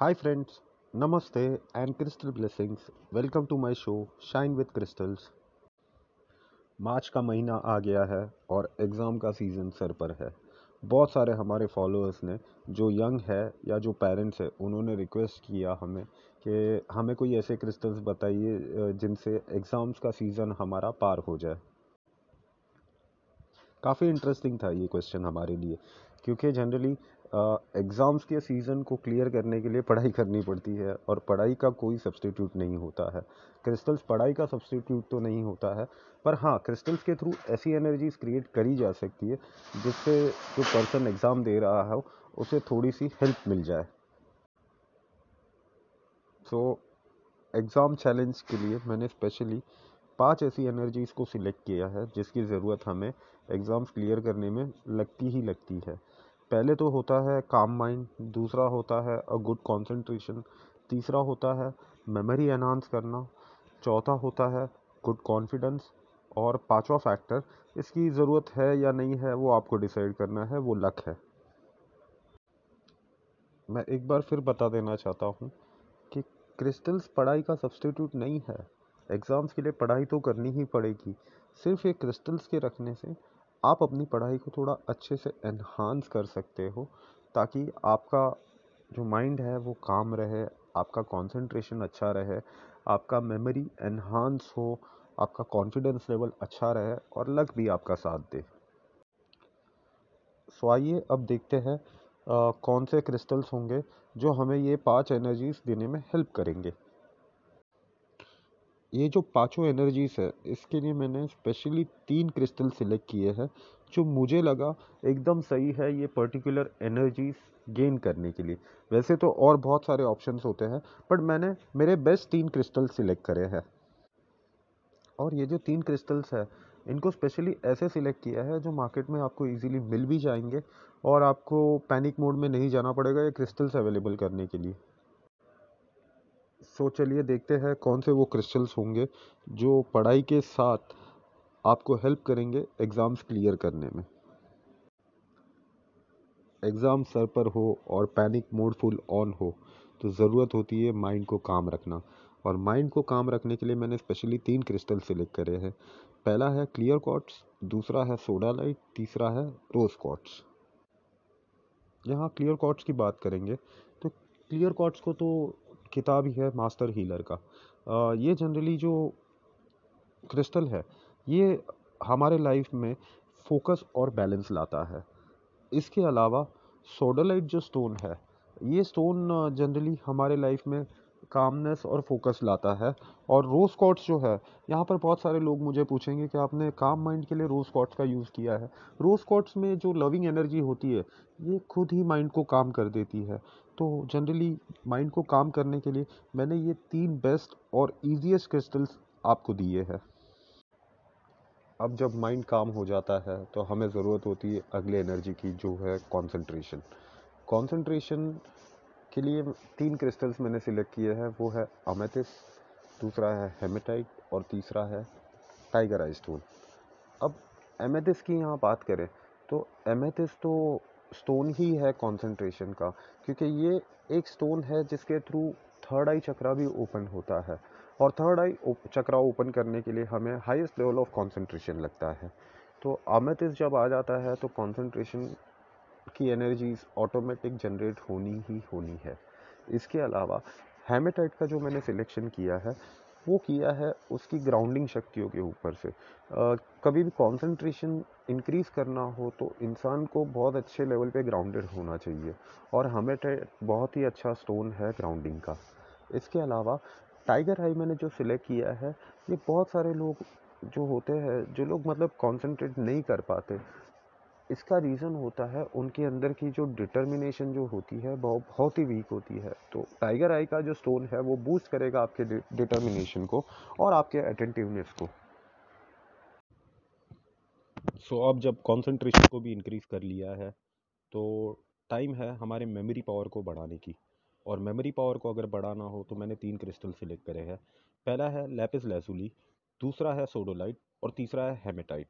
Hi, friends. Namaste and crystal blessings. Welcome to my show Shine with Crystals. मार्च का महीना आ गया है और एग्ज़ाम का सीज़न सर पर है बहुत सारे हमारे फॉलोअर्स ने जो यंग है या जो पेरेंट्स है उन्होंने रिक्वेस्ट किया हमें कि हमें कोई ऐसे क्रिस्टल्स बताइए जिनसे एग्ज़ाम्स का सीज़न हमारा पार हो जाए काफ़ी इंटरेस्टिंग था ये क्वेश्चन हमारे लिए क्योंकि जनरली एग्ज़ाम्स के सीज़न को क्लियर करने के लिए पढ़ाई करनी पड़ती है और पढ़ाई का कोई सब्सटीट्यूट नहीं होता है। क्रिस्टल्स पढ़ाई का सब्सटीट्यूट तो नहीं होता है, पर हाँ क्रिस्टल्स के थ्रू ऐसी एनर्जीज क्रिएट करी जा सकती है जिससे जो पर्सन एग्ज़ाम दे रहा है, उसे थोड़ी सी हेल्प मिल जाए। सो एग्ज़ाम चैलेंज के लिए मैंने स्पेशली पाँच ऐसी एनर्जीज़ को सिलेक्ट किया है जिसकी ज़रूरत हमें एग्ज़ाम्स क्लियर करने में लगती ही लगती है। पहले तो होता है काम माइंड दूसरा होता है अ गुड कॉन्सेंट्रेशन तीसरा होता है मेमोरी एनहांस करना, चौथा होता है गुड कॉन्फिडेंस और पांचवा फैक्टर इसकी ज़रूरत है या नहीं है वो आपको डिसाइड करना है, वो लक है। मैं एक बार फिर बता देना चाहता हूँ कि क्रिस्टल्स पढ़ाई का सब्सटीट्यूट नहीं है। एग्ज़ाम्स के लिए पढ़ाई तो करनी ही पड़ेगी। सिर्फ़ एक क्रिस्टल्स के रखने से आप अपनी पढ़ाई को थोड़ा अच्छे से एनहांस कर सकते हो, ताकि आपका जो माइंड है वो काम रहे, आपका कंसंट्रेशन अच्छा रहे, आपका मेमोरी एनहांस हो, आपका कॉन्फिडेंस लेवल अच्छा रहे और लक भी आपका साथ दे। सो आइए अब देखते हैं कौन से क्रिस्टल्स होंगे जो हमें ये पाँच एनर्जीज देने में हेल्प करेंगे। ये जो पाँचों एनर्जीज है, इसके लिए मैंने स्पेशली तीन क्रिस्टल सिलेक्ट किए हैं, जो मुझे लगा एकदम सही है ये पर्टिकुलर एनर्जीज गेन करने के लिए। वैसे तो और बहुत सारे ऑप्शंस होते हैं बट मैंने, मेरे बेस्ट तीन क्रिस्टल सिलेक्ट करे हैं। और ये जो तीन क्रिस्टल्स है, इनको स्पेशली ऐसे सिलेक्ट किया है जो मार्केट में आपको इजीली मिल भी जाएँगे और आपको पैनिक मोड में नहीं जाना पड़ेगा ये क्रिस्टल्स अवेलेबल करने के लिए। सो चलिए देखते हैं कौन से वो क्रिस्टल्स होंगे जो पढ़ाई के साथ आपको हेल्प करेंगे एग्ज़ाम्स क्लियर करने में। एग्ज़ाम सर पर हो और पैनिक मोड फुल ऑन हो तो ज़रूरत होती है माइंड को काम रखना। और माइंड को काम रखने के लिए मैंने स्पेशली तीन क्रिस्टल सिलेक्ट करे हैं। पहला है क्लियर कॉट्स दूसरा है सोडा लाइट तीसरा है रोज कॉट्स यहाँ क्लियर कॉट्स की बात करेंगे तो क्लियर कॉट्स को तो किताब ही है मास्टर हीलर का। ये जनरली जो क्रिस्टल है, ये हमारे लाइफ में फोकस और बैलेंस लाता है। इसके अलावा सोडोलाइट जो स्टोन है, ये स्टोन जनरली हमारे लाइफ में कामनेस और फोकस लाता है। और रोज़ कॉट्स जो है, यहाँ पर बहुत सारे लोग मुझे पूछेंगे कि आपने काम माइंड के लिए रोज़ कॉट्स का यूज़ किया है। रोज़ कॉट्स में जो लविंग एनर्जी होती है, ये खुद ही माइंड को काम कर देती है। तो जनरली माइंड को काम करने के लिए मैंने ये तीन बेस्ट और ईजीएस्ट क्रिस्टल्स आपको दिए हैं। अब जब माइंड काम हो जाता है तो हमें ज़रूरत होती है अगले एनर्जी की, जो है कंसंट्रेशन कंसंट्रेशन के लिए तीन क्रिस्टल्स मैंने सिलेक्ट किए हैं। वो है अमेथिस दूसरा है हेमेटाइट और तीसरा है टाइगर आई स्टोन अब एमेथिस की यहाँ बात करें तो एमेथिस तो स्टोन ही है कंसंट्रेशन का, क्योंकि ये एक स्टोन है जिसके थ्रू थर्ड आई चक्रा भी ओपन होता है। और थर्ड आई चक्रा ओपन करने के लिए हमें हाईएस्ट लेवल ऑफ़ कंसंट्रेशन लगता है। तो अमेथिस जब आ जाता है तो कंसंट्रेशन की एनर्जीज ऑटोमेटिक जनरेट होनी ही होनी है। इसके अलावा हेमेटाइट का जो मैंने सिलेक्शन किया है वो किया है उसकी ग्राउंडिंग शक्तियों के ऊपर से। आ, कभी भी कंसंट्रेशन इंक्रीज़ करना हो तो इंसान को बहुत अच्छे लेवल पे ग्राउंडेड होना चाहिए और हेमेटाइट बहुत ही अच्छा स्टोन है ग्राउंडिंग का। इसके अलावा टाइगर हाई मैंने जो सिलेक्ट किया है ये बहुत सारे लोग जो होते हैं जो लोग मतलब कंसंट्रेट नहीं कर पाते इसका रीज़न होता है उनके अंदर की जो डिटर्मिनेशन जो होती है वो बहुत ही वीक होती है। तो टाइगर आई का जो स्टोन है वो बूस्ट करेगा आपके डिटर्मिनेशन को और आपके अटेंटिवनेस को। सो so, अब जब कंसंट्रेशन को भी इंक्रीज़ कर लिया है तो टाइम है हमारे मेमोरी पावर को बढ़ाने की। और मेमोरी पावर को अगर बढ़ाना हो तो मैंने तीन क्रिस्टल सिलेक्ट करे हैं। पहला है लेपिस लेजुली दूसरा है सोडोलाइट और तीसरा है हेमेटाइट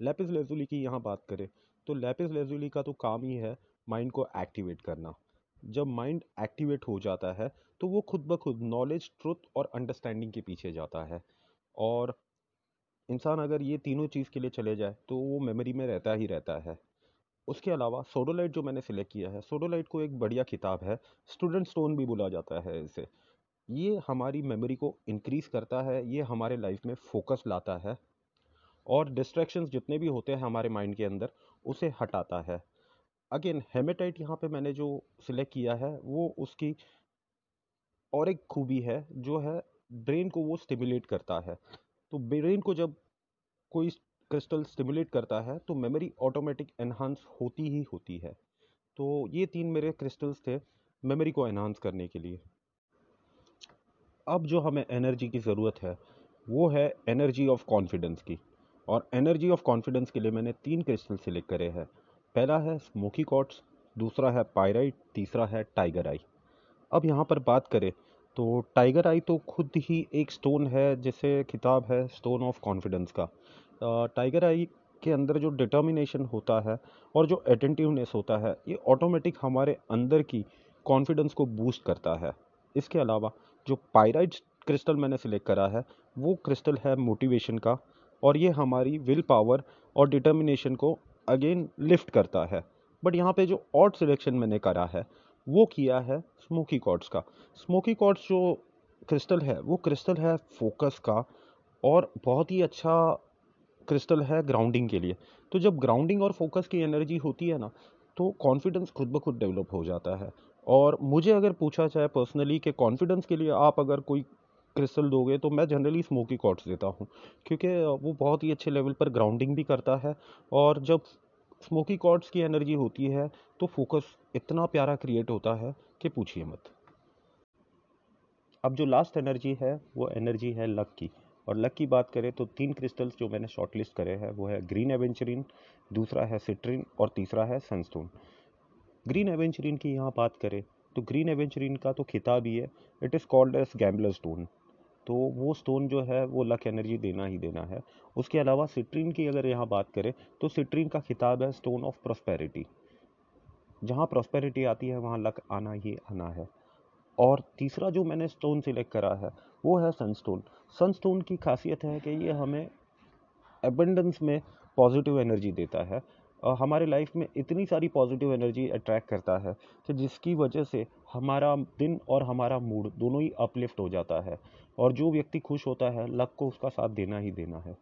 लेपिस लेजुली की यहाँ बात करें तो लेपिस लेजुली का तो काम ही है माइंड को एक्टिवेट करना। जब माइंड एक्टिवेट हो जाता है तो वो खुद ब खुद नॉलेज ट्रुथ और अंडरस्टैंडिंग के पीछे जाता है। और इंसान अगर ये तीनों चीज़ के लिए चले जाए तो वो मेमोरी में रहता ही रहता है। उसके अलावा सोडोलाइट जो मैंने सिलेक्ट किया है सोडोलाइट को एक बढ़िया किताब है स्टूडेंट स्टोन भी बोला जाता है इसे। ये हमारी मेमोरी को इंक्रीज करता है, ये हमारे लाइफ में फोकस लाता है। और डिस्ट्रैक्शंस जितने भी होते हैं हमारे माइंड के अंदर, उसे हटाता है। अगेन हेमेटाइट यहाँ पे मैंने जो सिलेक्ट किया है, वो उसकी और एक खूबी है, जो है ब्रेन को वो स्टिमुलेट करता है। तो ब्रेन को जब कोई क्रिस्टल स्टिमुलेट करता है तो मेमोरी ऑटोमेटिक एनहांस होती ही होती है। तो ये तीन मेरे क्रिस्टल्स थे मेमोरी को एनहांस करने के लिए। अब जो हमें एनर्जी की ज़रूरत है, वो है एनर्जी ऑफ़ कॉन्फिडेंस की। और एनर्जी ऑफ़ कॉन्फिडेंस के लिए मैंने तीन क्रिस्टल सिलेक्ट करे हैं। पहला है स्मोकी कॉट्स, दूसरा है पायराइट, तीसरा है टाइगर आई। अब यहाँ पर बात करें तो टाइगर आई तो खुद ही एक स्टोन है, जिसे खिताब है स्टोन ऑफ़ कॉन्फिडेंस का। टाइगर आई के अंदर जो डिटर्मिनेशन होता है और जो अटेंटिवनेस होता है, ये ऑटोमेटिक हमारे अंदर की कॉन्फिडेंस को बूस्ट करता है। इसके अलावा जो पायराइट क्रिस्टल मैंने सिलेक्ट करा है, वो क्रिस्टल है मोटिवेशन का। और ये हमारी विल पावर और डिटर्मिनेशन को अगेन लिफ्ट करता है। बट यहाँ पे जो ऑट सिलेक्शन मैंने करा है, वो किया है स्मोकी कॉर्ड्स का। स्मोकी कॉर्ड्स जो क्रिस्टल है, वो क्रिस्टल है फोकस का और बहुत ही अच्छा क्रिस्टल है ग्राउंडिंग के लिए। तो जब ग्राउंडिंग और फोकस की एनर्जी होती है ना तो कॉन्फिडेंस खुद ब खुद डेवलप हो जाता है। और मुझे अगर पूछा जाए पर्सनली कि कॉन्फिडेंस के लिए आप अगर कोई क्रिस्टल दोगे तो मैं जनरली स्मोकी कॉर्ड्स देता हूँ, क्योंकि वो बहुत ही अच्छे लेवल पर ग्राउंडिंग भी करता है और जब स्मोकी कॉर्ड्स की एनर्जी होती है तो फोकस इतना प्यारा क्रिएट होता है कि पूछिए मत। अब जो लास्ट एनर्जी है, वो एनर्जी है लक की। और लक की बात करें तो तीन क्रिस्टल्स जो मैंने शॉर्टलिस्ट करे हैं, वो है ग्रीन एवेंचरिन दूसरा है सिट्रिन और तीसरा है सनस्टोन ग्रीन एवेंचरिन की यहाँ बात करें तो ग्रीन एवेंचरिन का तो खिताब ही है it is called as gambler stone तो वो स्टोन जो है, वो लक एनर्जी देना ही देना है। उसके अलावा सिट्रीन की अगर यहाँ बात करें तो सिट्रीन का खिताब है स्टोन ऑफ़ प्रॉस्पेरिटी जहाँ प्रॉस्पेरिटी आती है, वहाँ लक आना ही आना है। और तीसरा जो मैंने स्टोन सिलेक्ट करा है, वो है सनस्टोन सनस्टोन की खासियत है कि ये हमें एबंडेंस में पॉजिटिव एनर्जी देता है। हमारे लाइफ में इतनी सारी पॉजिटिव एनर्जी अट्रैक्ट करता है कि जिसकी वजह से हमारा दिन और हमारा मूड दोनों ही अपलिफ्ट हो जाता है और जो व्यक्ति खुश होता है लक को उसका साथ देना ही देना है।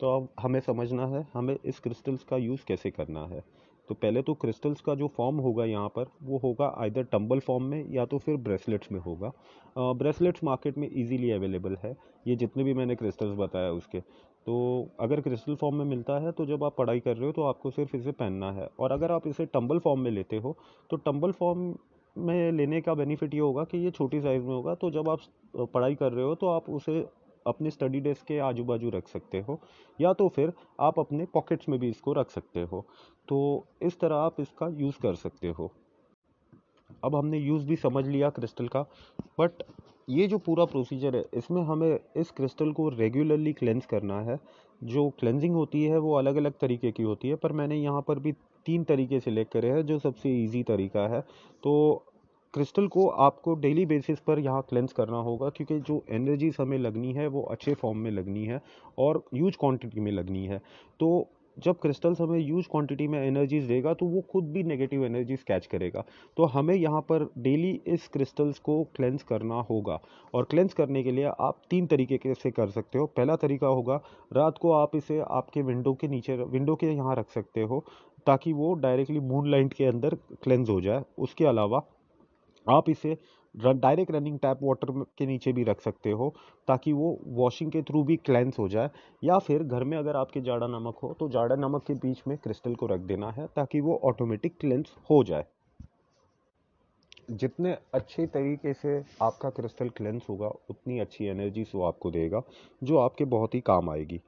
तो अब हमें समझना है, हमें इस क्रिस्टल्स का यूज़ कैसे करना है। तो पहले तो क्रिस्टल्स का जो फॉर्म होगा यहाँ पर, वो होगा आइदर टम्बल फॉर्म में या तो फिर ब्रेसलेट्स में होगा। ब्रेसलेट्स मार्केट में इजीली अवेलेबल है, ये जितने भी मैंने क्रिस्टल्स बताया उसके। तो अगर क्रिस्टल फॉर्म में मिलता है तो जब आप पढ़ाई कर रहे हो तो आपको सिर्फ़ इसे पहनना है। और अगर आप इसे टम्बल फॉर्म में लेते हो तो टम्बल फॉर्म में लेने का बेनिफिट ये होगा कि ये छोटी साइज़ में होगा। तो जब आप पढ़ाई कर रहे हो तो आप उसे अपने स्टडी डेस्क के आजू बाजू रख सकते हो, या तो फिर आप अपने पॉकेट्स में भी इसको रख सकते हो। तो इस तरह आप इसका यूज़ कर सकते हो। अब हमने यूज़ भी समझ लिया क्रिस्टल का बट ये जो पूरा प्रोसीजर है, इसमें हमें इस क्रिस्टल को रेगुलरली क्लेंस करना है। जो क्लेंजिंग होती है, वो अलग अलग तरीके की होती है, पर मैंने यहाँ पर भी तीन तरीके सिलेक्ट करे हैं, जो सबसे इजी तरीका है। तो क्रिस्टल को आपको डेली बेसिस पर यहाँ क्लेंस करना होगा, क्योंकि जो एनर्जीज हमें लगनी है, वो अच्छे फॉर्म में लगनी है और यूज़ क्वांटिटी में लगनी है। तो जब क्रिस्टल्स हमें यूज़ क्वांटिटी में एनर्जीज देगा तो वो खुद भी नेगेटिव एनर्जीज कैच करेगा। तो हमें यहाँ पर डेली इस क्रिस्टल्स को क्लेंस करना होगा और क्लेंस करने के लिए आप तीन तरीके से कर सकते हो। पहला तरीका होगा, रात को आप इसे आपके विंडो के नीचे विंडो के यहाँ रख सकते हो, ताकि वो डायरेक्टली मून लाइट के अंदर क्लेंस हो जाए। उसके अलावा आप इसे run direct running tap water के नीचे भी रख सकते हो, ताकि वो वॉशिंग के थ्रू भी क्लेंस हो जाए, या फिर घर में अगर आपके जाड़ा नमक हो तो जाड़ा नमक के बीच में क्रिस्टल को रख देना है, ताकि वो ऑटोमेटिक क्लेंस हो जाए। जितने अच्छे तरीके से आपका क्रिस्टल क्लेंस होगा, उतनी अच्छी एनर्जी वो आपको देगा, जो आपके बहुत ही काम आएगी।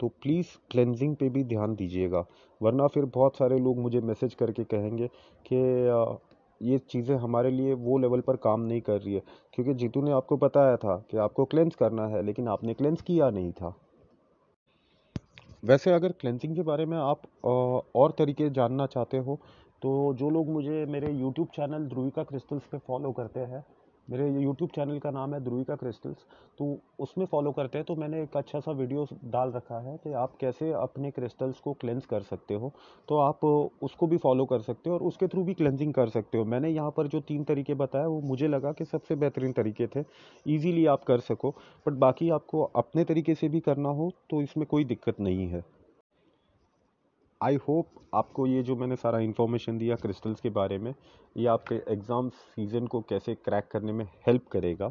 तो प्लीज़ क्लेंजिंग पे भी ध्यान दीजिएगा, वरना फिर बहुत सारे लोग मुझे मैसेज करके कहेंगे कि ये चीज़ें हमारे लिए वो लेवल पर काम नहीं कर रही है। क्योंकि जीतू ने आपको बताया था कि आपको क्लेंस करना है, लेकिन आपने क्लेंस किया नहीं था। वैसे अगर क्लेंसिंग के बारे में आप और तरीके जानना चाहते हो तो जो लोग मुझे मेरे यूट्यूब चैनल ध्रुविका क्रिस्टल्स पे फॉलो करते हैं मेरे यूट्यूब चैनल का नाम है ध्रुविका क्रिस्टल्स तो उसमें फॉलो करते हैं तो मैंने एक अच्छा सा वीडियो डाल रखा है कि आप कैसे अपने क्रिस्टल्स को क्लेंस कर सकते हो। तो आप उसको भी फॉलो कर सकते हो और उसके थ्रू भी क्लेंजिंग कर सकते हो। मैंने यहाँ पर जो तीन तरीके बताए, वो मुझे लगा कि सबसे बेहतरीन तरीके थे। ईजीली आप कर सको बट बाकी आपको अपने तरीके से भी करना हो तो इसमें कोई दिक्कत नहीं है। आई होप आपको ये जो मैंने सारा इन्फॉर्मेशन दिया क्रिस्टल्स के बारे में, ये आपके एग्ज़ाम सीज़न को कैसे क्रैक करने में हेल्प करेगा,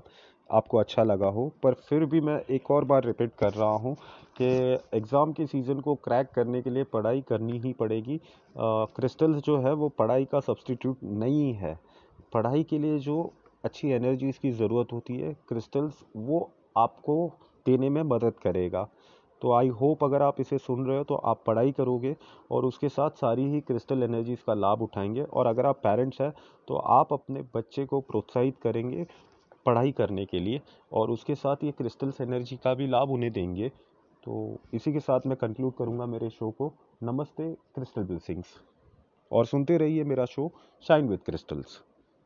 आपको अच्छा लगा हो। पर फिर भी मैं एक और बार रिपीट कर रहा हूँ कि एग्ज़ाम के सीज़न को क्रैक करने के लिए पढ़ाई करनी ही पड़ेगी। क्रिस्टल्स जो है वो पढ़ाई का सब्सटीट्यूट नहीं है। पढ़ाई के लिए जो अच्छी एनर्जीज़ की ज़रूरत होती है क्रिस्टल्स वो आपको देने में मदद करेगा। तो आई होप अगर आप इसे सुन रहे हो तो आप पढ़ाई करोगे और उसके साथ सारी ही क्रिस्टल एनर्जीज़ का लाभ उठाएँगे। और अगर आप पेरेंट्स हैं तो आप अपने बच्चे को प्रोत्साहित करेंगे पढ़ाई करने के लिए और उसके साथ ये क्रिस्टल्स एनर्जी का भी लाभ उन्हें देंगे। तो इसी के साथ मैं कंक्लूड करूँगा मेरे शो को। नमस्ते क्रिस्टल ब्लेसिंग्स और सुनते रहिए मेरा शो शाइन विद क्रिस्टल्स